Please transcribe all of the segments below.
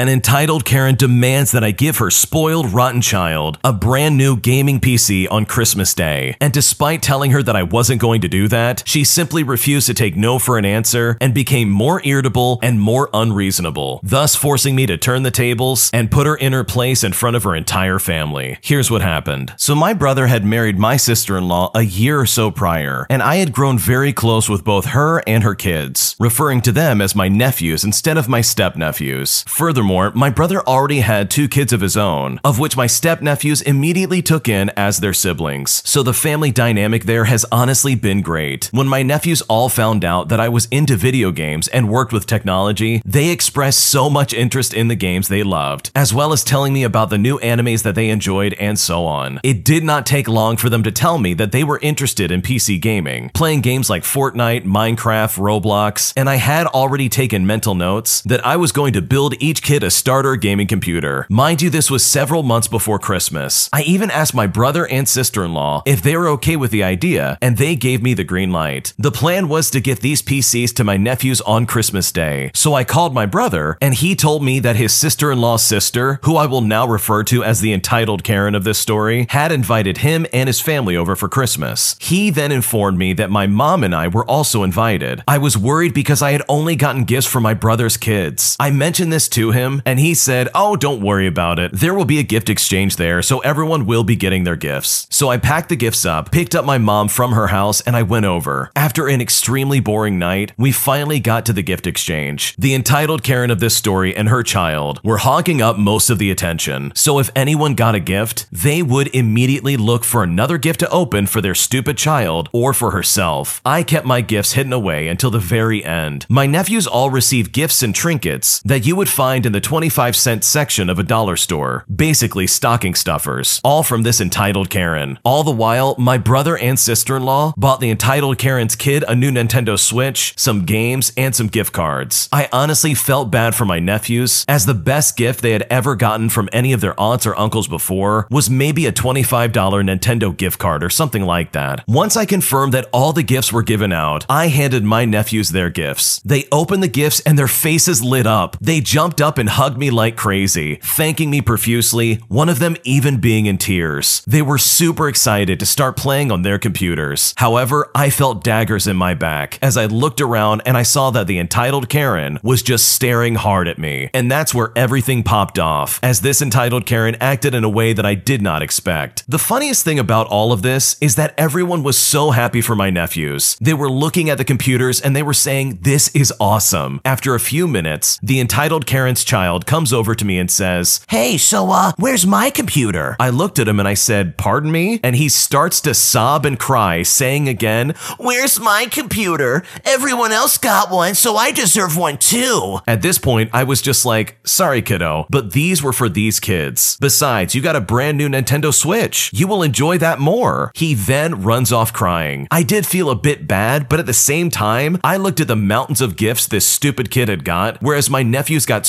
An entitled Karen demands that I give her spoiled, rotten child a brand new gaming PC on Christmas Day. And despite telling her that I wasn't going to do that, she simply refused to take no for an answer and became more irritable and more unreasonable, thus forcing me to turn the tables and put her in her place in front of her entire family. Here's what happened. So my brother had married my sister-in-law a year or so prior, and I had grown very close with both her and her kids, referring to them as my nephews instead of my step-nephews. Furthermore, my brother already had two kids of his own, of which my step-nephews immediately took in as their siblings. So the family dynamic there has honestly been great. When my nephews all found out that I was into video games and worked with technology, they expressed so much interest in the games they loved, as well as telling me about the new animes that they enjoyed and so on. It did not take long for them to tell me that they were interested in PC gaming, playing games like Fortnite, Minecraft, Roblox, and I had already taken mental notes that I was going to build each kid a starter gaming computer. Mind you, this was several months before Christmas. I even asked my brother and sister-in-law if they were okay with the idea, and they gave me the green light. The plan was to get these PCs to my nephews on Christmas Day, so I called my brother, and he told me that his sister-in-law's sister, who I will now refer to as the entitled Karen of this story, had invited him and his family over for Christmas. He then informed me that my mom and I were also invited. I was worried because I had only gotten gifts for my brother's kids. I mentioned this to him, and he said, Oh, don't worry about it. There will be a gift exchange there, so everyone will be getting their gifts. So I packed the gifts up, picked up my mom from her house, and I went over. After an extremely boring night, we finally got to the gift exchange. The entitled Karen of this story and her child were hogging up most of the attention. So if anyone got a gift, they would immediately look for another gift to open for their stupid child or for herself. I kept my gifts hidden away until the very end. My nephews all received gifts and trinkets that you would find in the 25 cent section of a dollar store, basically stocking stuffers, all from this entitled Karen. All the while, my brother and sister-in-law bought the entitled Karen's kid a new Nintendo Switch, some games, and some gift cards. I honestly felt bad for my nephews, as the best gift they had ever gotten from any of their aunts or uncles before was maybe a $25 Nintendo gift card or something like that. Once I confirmed that all the gifts were given out, I handed my nephews their gifts. They opened the gifts and their faces lit up. They jumped up and hugged me like crazy, thanking me profusely, one of them even being in tears. They were super excited to start playing on their computers. However, I felt daggers in my back as I looked around and I saw that the entitled Karen was just staring hard at me. And that's where everything popped off, as this entitled Karen acted in a way that I did not expect. The funniest thing about all of this is that everyone was so happy for my nephews. They were looking at the computers and they were saying, This is awesome. After a few minutes, the entitled Karen's child comes over to me and says, Hey, so, uh, where's my computer? I looked at him and I said, Pardon me? And he starts to sob and cry, saying again, Where's my computer? Everyone else got one, so I deserve one too. At this point, I was just like, Sorry, kiddo, but these were for these kids. Besides, you got a brand new Nintendo Switch. You will enjoy that more. He then runs off crying. I did feel a bit bad, but at the same time, I looked at the mountains of gifts this stupid kid had got, whereas my nephews got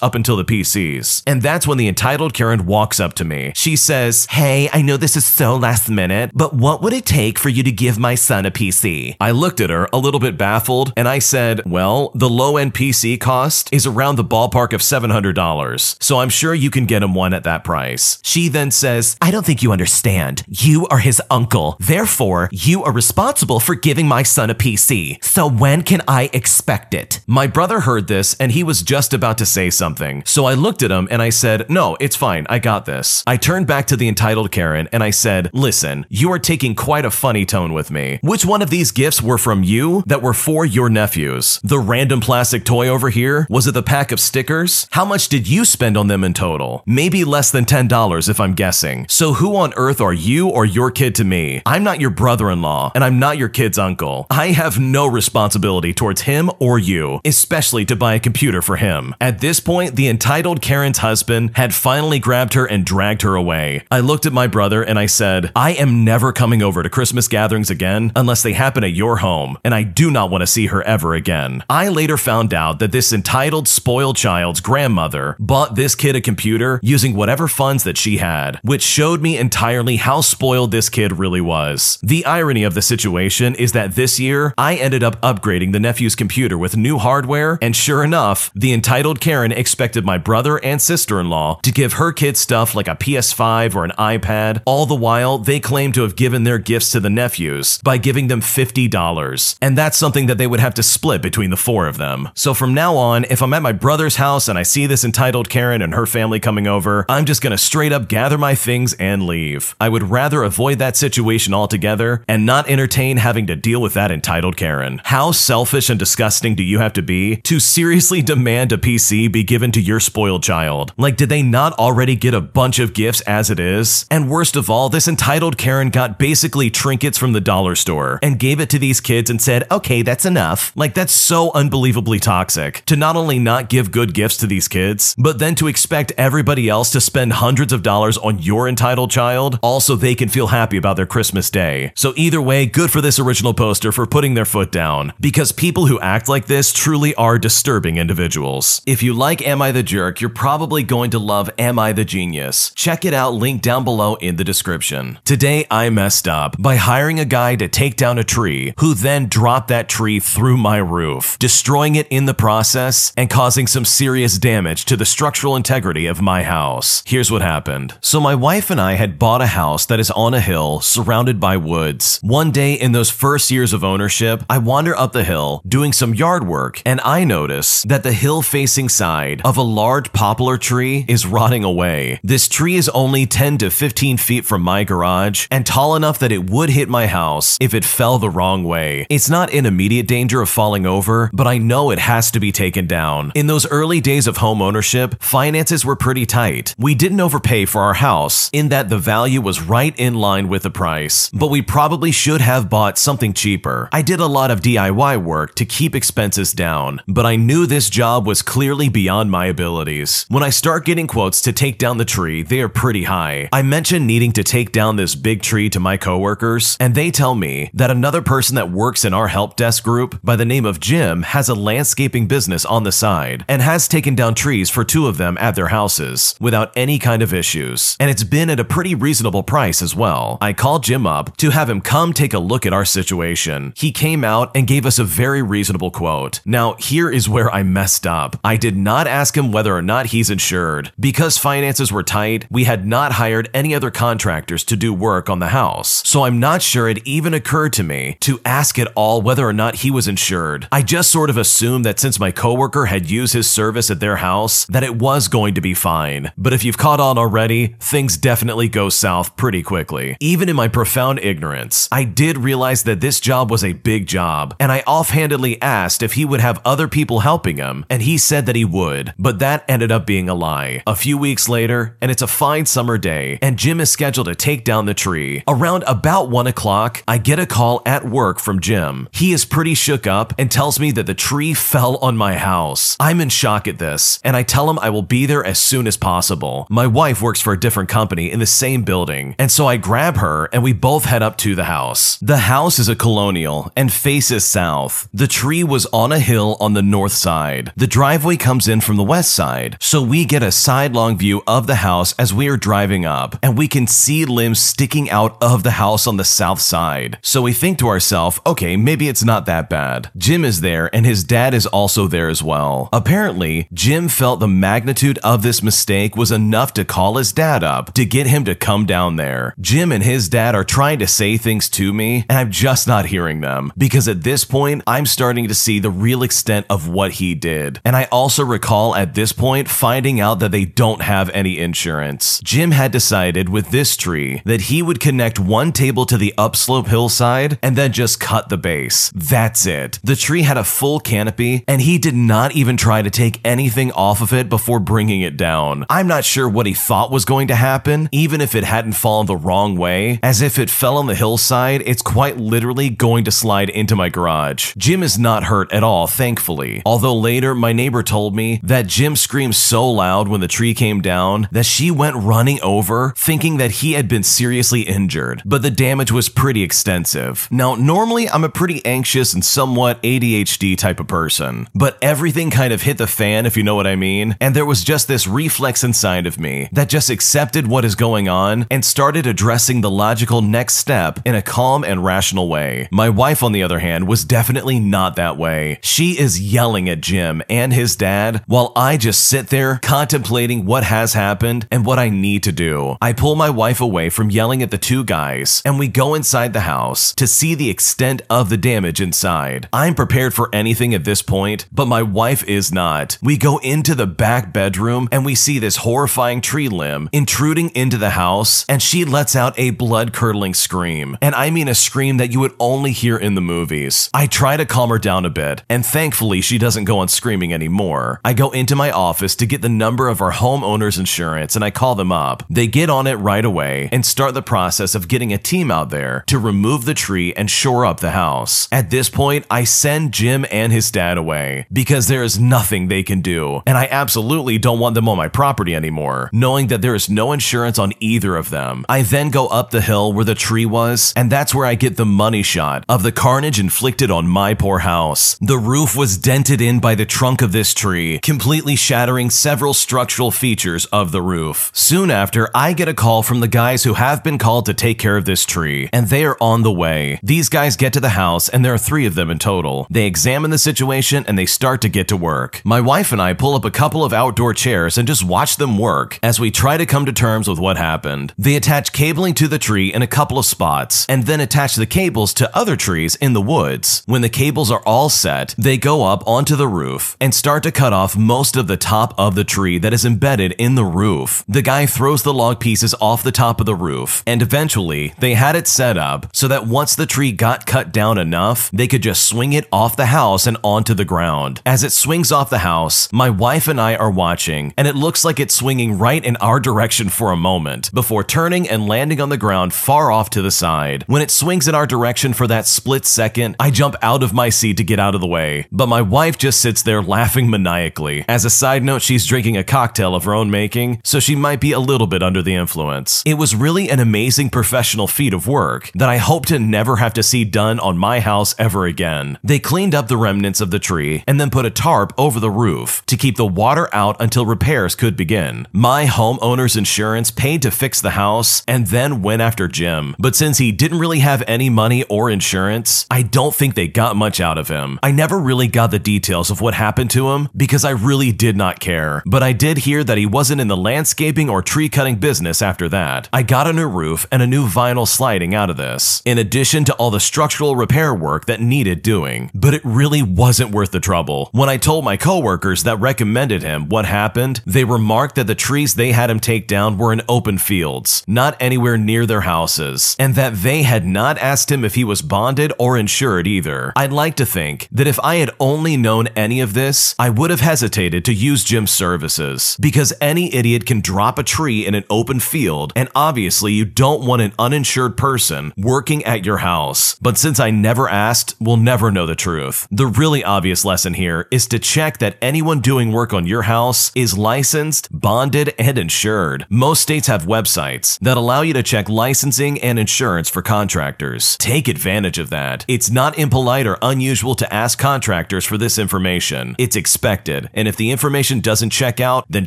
up until the PCs. And that's when the entitled Karen walks up to me. She says, Hey, I know this is so last minute, but what would it take for you to give my son a PC? I looked at her a little bit baffled and I said, Well, the low end PC cost is around the ballpark of $700, so I'm sure you can get him one at that price. She then says, I don't think you understand. You are his uncle. Therefore, you are responsible for giving my son a PC. So when can I expect it? My brother heard this and he was just about to say something. So I looked at him and I said, No, it's fine. I got this. I turned back to the entitled Karen and I said, Listen, you are taking quite a funny tone with me. Which one of these gifts were from you that were for your nephews? The random plastic toy over here? Was it the pack of stickers? How much did you spend on them in total? Maybe less than $10 if I'm guessing. So who on earth are you or your kid to me? I'm not your brother-in-law and I'm not your kid's uncle. I have no responsibility towards him or you, especially to buy a computer for him. At this point, the entitled Karen's husband had finally grabbed her and dragged her away. I looked at my brother and I said, I am never coming over to Christmas gatherings again unless they happen at your home, and I do not want to see her ever again. I later found out that this entitled spoiled child's grandmother bought this kid a computer using whatever funds that she had, which showed me entirely how spoiled this kid really was. The irony of the situation is that this year, I ended up upgrading the nephew's computer with new hardware, and sure enough, the entitled Karen Karen expected my brother and sister in law to give her kids stuff like a PS5 or an iPad. All the while, they claim to have given their gifts to the nephews by giving them $50. And that's something that they would have to split between the four of them. So from now on, if I'm at my brother's house and I see this entitled Karen and her family coming over, I'm just gonna straight up gather my things and leave. I would rather avoid that situation altogether and not entertain having to deal with that entitled Karen. How selfish and disgusting do you have to be to seriously demand a PC be given to your spoiled child? Like, did they not already get a bunch of gifts as it is? And worst of all, this entitled Karen got basically trinkets from the dollar store and gave it to these kids and said, okay, that's enough. Like, that's so unbelievably toxic to not only not give good gifts to these kids, but then to expect everybody else to spend hundreds of dollars on your entitled child, also they can feel happy about their Christmas day. So either way, good for this original poster for putting their foot down, because people who act like this truly are disturbing individuals. If you like Am I the Jerk, you're probably going to love Am I the Genius. Check it out, link down below in the description. Today, I messed up by hiring a guy to take down a tree, who then dropped that tree through my roof, destroying it in the process and causing some serious damage to the structural integrity of my house. Here's what happened. So my wife and I had bought a house that is on a hill surrounded by woods. One day in those first years of ownership, I wander up the hill doing some yard work and I notice that the hill facing side of a large poplar tree is rotting away. This tree is only 10 to 15 feet from my garage and tall enough that it would hit my house if it fell the wrong way. It's not in immediate danger of falling over, but I know it has to be taken down. In those early days of home ownership, finances were pretty tight. We didn't overpay for our house in that the value was right in line with the price, but we probably should have bought something cheaper. I did a lot of DIY work to keep expenses down, but I knew this job was clearly beyond my abilities. When I start getting quotes to take down the tree, they are pretty high. I mention needing to take down this big tree to my coworkers, and they tell me that another person that works in our help desk group by the name of Jim has a landscaping business on the side and has taken down trees for two of them at their houses without any kind of issues. And it's been at a pretty reasonable price as well. I called Jim up to have him come take a look at our situation. He came out and gave us a very reasonable quote. Now, here is where I messed up. I did not ask him whether or not he's insured. Because finances were tight, we had not hired any other contractors to do work on the house. So I'm not sure it even occurred to me to ask at all whether or not he was insured. I just sort of assumed that since my coworker had used his service at their house, that it was going to be fine. But if you've caught on already, things definitely go south pretty quickly. Even in my profound ignorance, I did realize that this job was a big job, and I offhandedly asked if he would have other people helping him, and he said that he would, but that ended up being a lie. A few weeks later, and it's a fine summer day, and Jim is scheduled to take down the tree. Around about 1 o'clock, I get a call at work from Jim. He is pretty shook up and tells me that the tree fell on my house. I'm in shock at this, and I tell him I will be there as soon as possible. My wife works for a different company in the same building, and so I grab her and we both head up to the house. The house is a colonial and faces south. The tree was on a hill on the north side. The driveway comes in from the west side, so we get a sidelong view of the house as we are driving up, and we can see limbs sticking out of the house on the south side. So we think to ourselves, okay, maybe it's not that bad. Jim is there, and his dad is also there as well. Apparently, Jim felt the magnitude of this mistake was enough to call his dad up to get him to come down there. Jim and his dad are trying to say things to me, and I'm just not hearing them because at this point, I'm starting to see the real extent of what he did. And I also recall at this point finding out that they don't have any insurance. Jim had decided with this tree that he would connect one table to the upslope hillside and then just cut the base. That's it. The tree had a full canopy, and he did not even try to take anything off of it before bringing it down. I'm not sure what he thought was going to happen, even if it hadn't fallen the wrong way, as if it fell on the hillside, it's quite literally going to slide into my garage. Jim is not hurt at all, thankfully. Although later, my neighbor told me that Jim screamed so loud when the tree came down that she went running over, thinking that he had been seriously injured, but the damage was pretty extensive. Now, normally I'm a pretty anxious and somewhat ADHD type of person, but everything kind of hit the fan, if you know what I mean, and there was just this reflex inside of me that just accepted what is going on and started addressing the logical next step in a calm and rational way. My wife, on the other hand, was definitely not that way. She is yelling at Jim and his dad while I just sit there contemplating what has happened and what I need to do. I pull my wife away from yelling at the two guys and we go inside the house to see the extent of the damage inside. I'm prepared for anything at this point, but my wife is not. We go into the back bedroom and we see this horrifying tree limb intruding into the house and she lets out a blood curdling scream. And I mean a scream that you would only hear in the movies. I try to calm her down a bit and thankfully she doesn't go on screaming anymore. I go into my office to get the number of our homeowner's insurance and I call them up. They get on it right away and start the process of getting a team out there to remove the tree and shore up the house. At this point, I send Jim and his dad away because there is nothing they can do, and I absolutely don't want them on my property anymore, knowing that there is no insurance on either of them. I then go up the hill where the tree was, and that's where I get the money shot of the carnage inflicted on my poor house. The roof was dented in by the trunk of this tree, completely shattering several structural features of the roof. Soon after, I get a call from the guys who have been called to take care of this tree, and they are on the way. These guys get to the house, and there are three of them in total. They examine the situation and they start to get to work. My wife and I pull up a couple of outdoor chairs and just watch them work as we try to come to terms with what happened. They attach cabling to the tree in a couple of spots, and then attach the cables to other trees in the woods. When the cables are all set, they go up onto the roof and start to cut off most of the top of the tree that is embedded in the roof. The guy throws the log pieces off the top of the roof, and eventually they had it set up so that once the tree got cut down enough, they could just swing it off the house and onto the ground. As it swings off the house, my wife and I are watching, and it looks like it's swinging right in our direction for a moment before turning and landing on the ground far off to the side. When it swings in our direction for that split second, I jump out of my seat to get out of the way, but my wife just sits there laughing maniacally. As a side note, she's drinking a cocktail of her own making, so she might be a little bit under the influence. It was really an amazing professional feat of work that I hope to never have to see done on my house ever again. They cleaned up the remnants of the tree and then put a tarp over the roof to keep the water out until repairs could begin. My homeowner's insurance paid to fix the house and then went after Jim, but since he didn't really have any money or insurance, I don't think they got much out of him. I never really got the details of what happened to him because I really did not care, but I did hear that he wasn't in the landscaping or tree cutting business after that. I got a new roof and a new vinyl sliding out of this, in addition to all the structural repair work that needed doing. But it really wasn't worth the trouble. When I told my coworkers that recommended him what happened, they remarked that the trees they had him take down were in open fields, not anywhere near their houses, and that they had not asked him if he was bonded or insured either. I'd like to think that if I had only known any of this, I would have hesitated to use Jim's services, because any idiot can drop a tree in an open field, and obviously you don't want an uninsured person working at your house. But since I never asked, we'll never know the truth. The really obvious lesson here is to check that anyone doing work on your house is licensed, bonded, and insured. Most states have websites that allow you to check licensing and insurance for contractors. Take advantage of that. It's not impolite or unusual to ask contractors for this information. It's expected, and if the information doesn't check out, then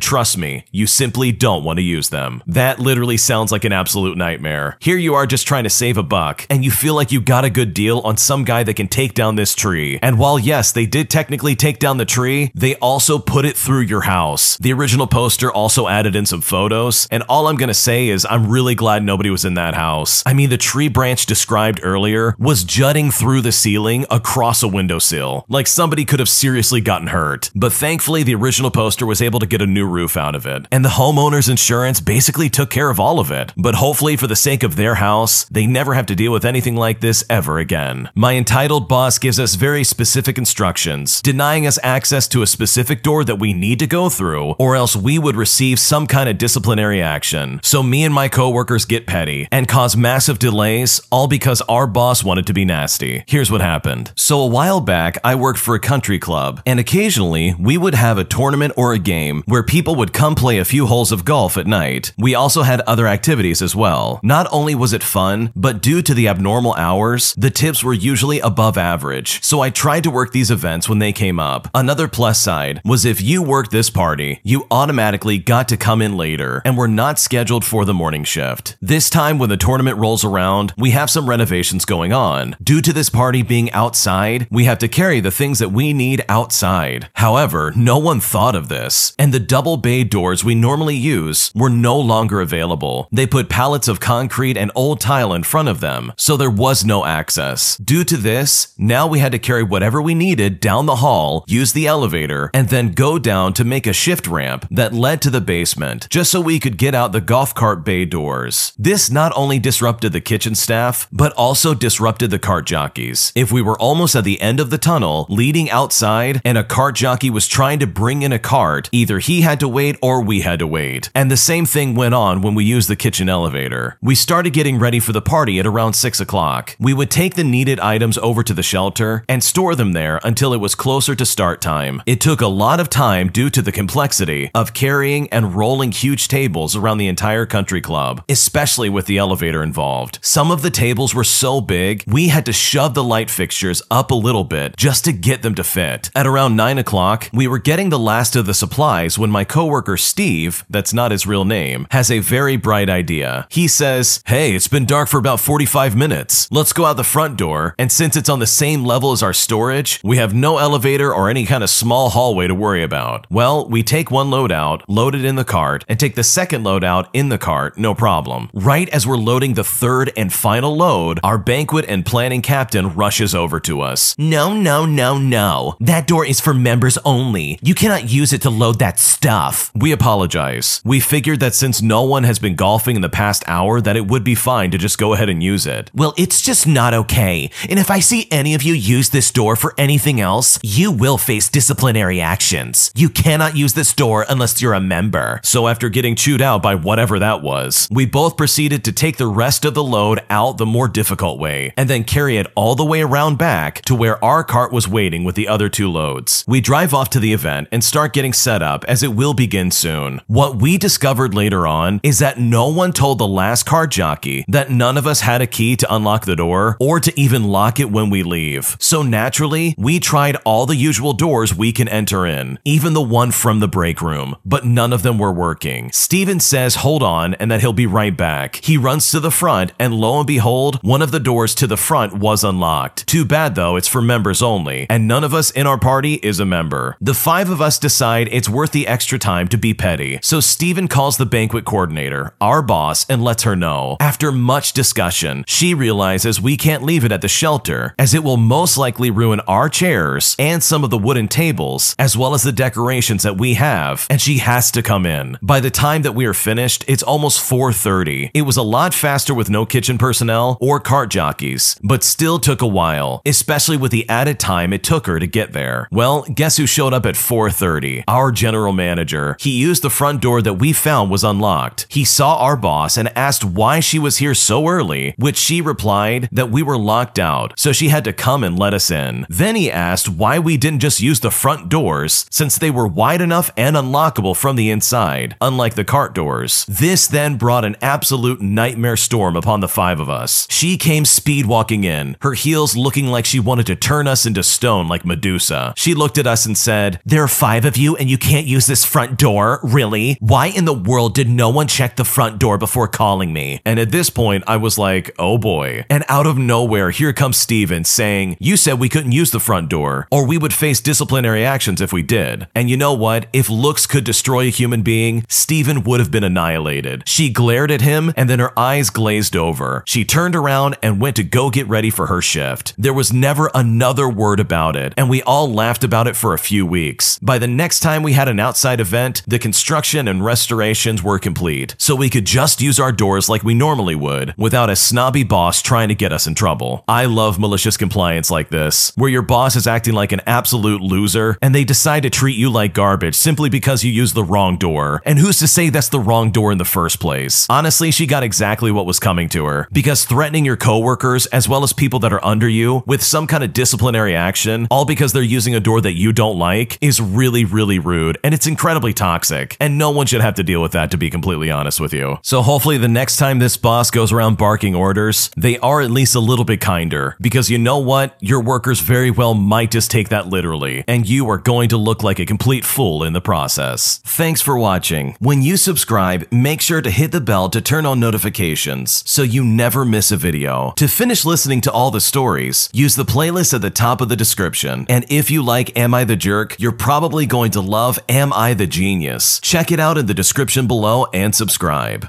trust me, you simply don't want to use them. That literally sounds like an absolute nightmare. Here you are just trying to save a buck, and you feel like you got a good deal on some guy that can take down this tree. And while yes, they did technically take down the tree, they also put it through your house. The original poster also added in some photos, and all I'm gonna say is I'm really glad nobody was in that house. I mean, the tree branch described earlier was jutting through the ceiling across a windowsill, like somebody could have seriously gotten hurt. But thankfully, the original poster was able to get a new roof out of it, and the homeowner's insurance basically took care of all of it. But hopefully, for the sake of their house, they never have to deal with anything like this ever again. My entitled boss gives us very specific instructions, denying us access to a specific door that we need to go through, or else we would receive some kind of disciplinary action. So me and my coworkers get petty and cause massive delays, all because our boss wanted to be nasty. Here's what happened. So a while back, I worked for a country club, and occasionally we would have a tournament or a game where people would come play a few holes of golf at night. We also had other activities as well. Not only was it fun, but due to the abnormal hours, the tips were usually above average, so I tried to work these events when they came up. Another plus side was if you worked this party, you automatically got to come in later and were not scheduled for the morning shift. This time when the tournament rolls around, we have some renovations going on. Due to this party being outside, we have to carry the things that we need outside. However, However, no one thought of this, and the double bay doors we normally use were no longer available. They put pallets of concrete and old tile in front of them, so there was no access. Due to this, now we had to carry whatever we needed down the hall, use the elevator, and then go down to make a shift ramp that led to the basement, just so we could get out the golf cart bay doors. This not only disrupted the kitchen staff, but also disrupted the cart jockeys. If we were almost at the end of the tunnel, leading outside, and a cart jockey was trying to bring in a cart, either he had to wait or we had to wait. And the same thing went on when we used the kitchen elevator. We started getting ready for the party at around 6 o'clock. We would take the needed items over to the shelter and store them there until it was closer to start time. It took a lot of time due to the complexity of carrying and rolling huge tables around the entire country club, especially with the elevator involved. Some of the tables were so big, we had to shove the light fixtures up a little bit just to get them to fit. At around 9 o'clock, we were getting the last of the supplies when my coworker Steve, that's not his real name, has a very bright idea. He says, Hey, it's been dark for about 45 minutes. Let's go out the front door, and since it's on the same level as our storage, we have no elevator or any kind of small hallway to worry about. Well, we take one load out, load it in the cart, and take the second load out in the cart, no problem. Right as we're loading the third and final load, our banquet and planning captain rushes over to us. No, no, no, no. That door is for members only. You cannot use it to load that stuff. We apologize. We figured that since no one has been golfing in the past hour that it would be fine to just go ahead and use it. Well, it's just not okay. And if I see any of you use this door for anything else, you will face disciplinary actions. You cannot use this door unless you're a member. So after getting chewed out by whatever that was, we both proceeded to take the rest of the load out the more difficult way and then carry it all the way around back to where our cart was waiting with the other two loads. We drive off to the event and start getting set up as it will begin soon. What we discovered later on is that no one told the last cart jockey that none of us had a key to unlock the door or to even lock it when we leave. So naturally, we tried all the usual doors we can enter in, even the one from the break room, but none of them were working. Steven says hold on and that he'll be right back. He runs to the front and lo and behold, one of the doors to the front was unlocked. Too bad though, it's for members only, and none of us in our party is a member. The five of us decide it's worth the extra time to be petty, so Steven calls the banquet coordinator, our boss, and lets her know. After much discussion, she realizes we can't leave it at the shelter, as it will most likely ruin our chairs and some of the wooden tables, as well as the decorations that we have, and she has to come in. By the time that we are finished, it's almost 4.30. It was a lot faster with no kitchen personnel or cart jockeys, but still took a while, especially with the added time it took her to get there. Well, guess who showed up at 4.30? Our general manager. He used the front door that we found was unlocked. He saw our boss and asked why she was here so early, which she replied that we were locked out, so she had to come and let us in. Then he asked why we didn't just use the front doors, since they were wide enough and unlockable from the inside, unlike the cart doors. This then brought an absolute nightmare storm upon the five of us. She came speed walking in, her heels looking like she wanted to turn us into stone like Medusa. She looked at us and said, There are five of you and you can't use this front door? Really? Why in the world did no one check the front door before calling me? And at this point, I was like, oh boy. And out of nowhere, here comes Steven saying, You said we couldn't use the front door, or we would face disciplinary actions if we did. And you know what? If looks could destroy a human being, Steven would have been annihilated. She glared at him, and then her eyes glazed over. She turned around and went to go get ready for her shift. There was never another word about it, and we all laughed about it for a few weeks. By the next time we had an outside event, the construction and restorations were complete, so we could just use our doors like we normally would, without a snobby boss trying to get us in trouble. I love malicious compliance like this, where your boss is acting like an absolute loser, and they decide to treat you like garbage simply because you used the wrong door. And who's to say that's the wrong door in the first place? Honestly, she got exactly what was coming to her, because threatening your coworkers, as well as people that are under you, with some kind of disciplinary action, all because they're using a door that you don't like, is really, really rude, and it's incredibly toxic, and no one should have to deal with that to be completely honest with you. So hopefully the next time this boss goes around barking orders, they are at least a little bit kinder, because you know what? Your workers very well might just take that literally, and you are going to look like a complete fool in the process. Thanks for watching. When you subscribe, make sure to hit the bell to turn on notifications so you never miss a video. To finish listening to all the stories, use the playlist at the top of the description. And if you like Am I the Jerk, you're probably going to love Am I the Genius? Check it out in the description below and subscribe.